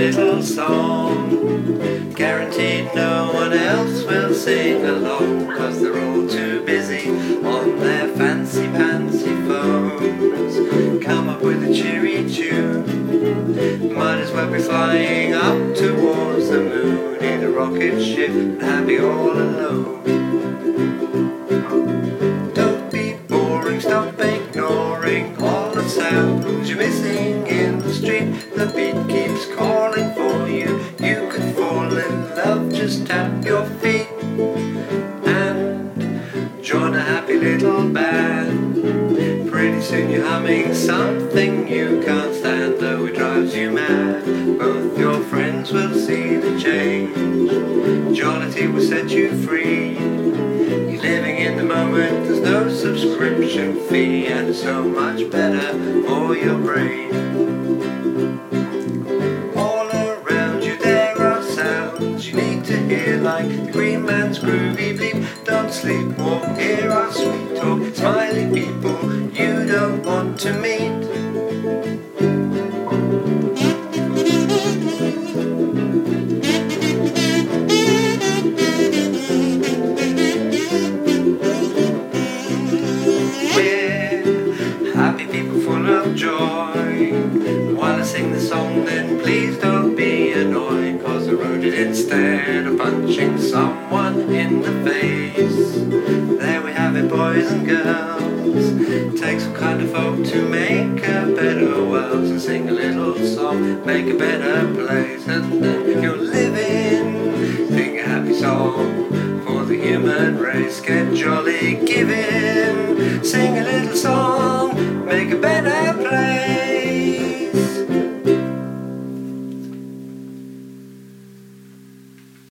little song. Guaranteed no one else will sing along, cause they're all too busy on their fancy fancy phones. Come up with a cheery tune. Might as well be flying up towards the moon in a rocket ship and happy all alone. Don't be boring, stop ignoring all the sounds you're missing in the street. The tap your feet and join a happy little band. Pretty soon you're humming something you can't stand, though it drives you mad. Both your friends will see the change. Jollity will set you free. You're living in the moment, there's no subscription fee, and it's so much better for your brain. Like the Green Man's groovy beep. Don't sleep, walk, hear our sweet talk, smiley people you don't want to meet. Happy people full of joy. I sing the song, then please don't instead of punching someone in the face. There we have it, boys and girls. Takes some kind of folk to make a better world. So sing a little song, make a better place, and then you're living. Sing a happy song for the human race. Get jolly giving. Sing a little song, make a better place.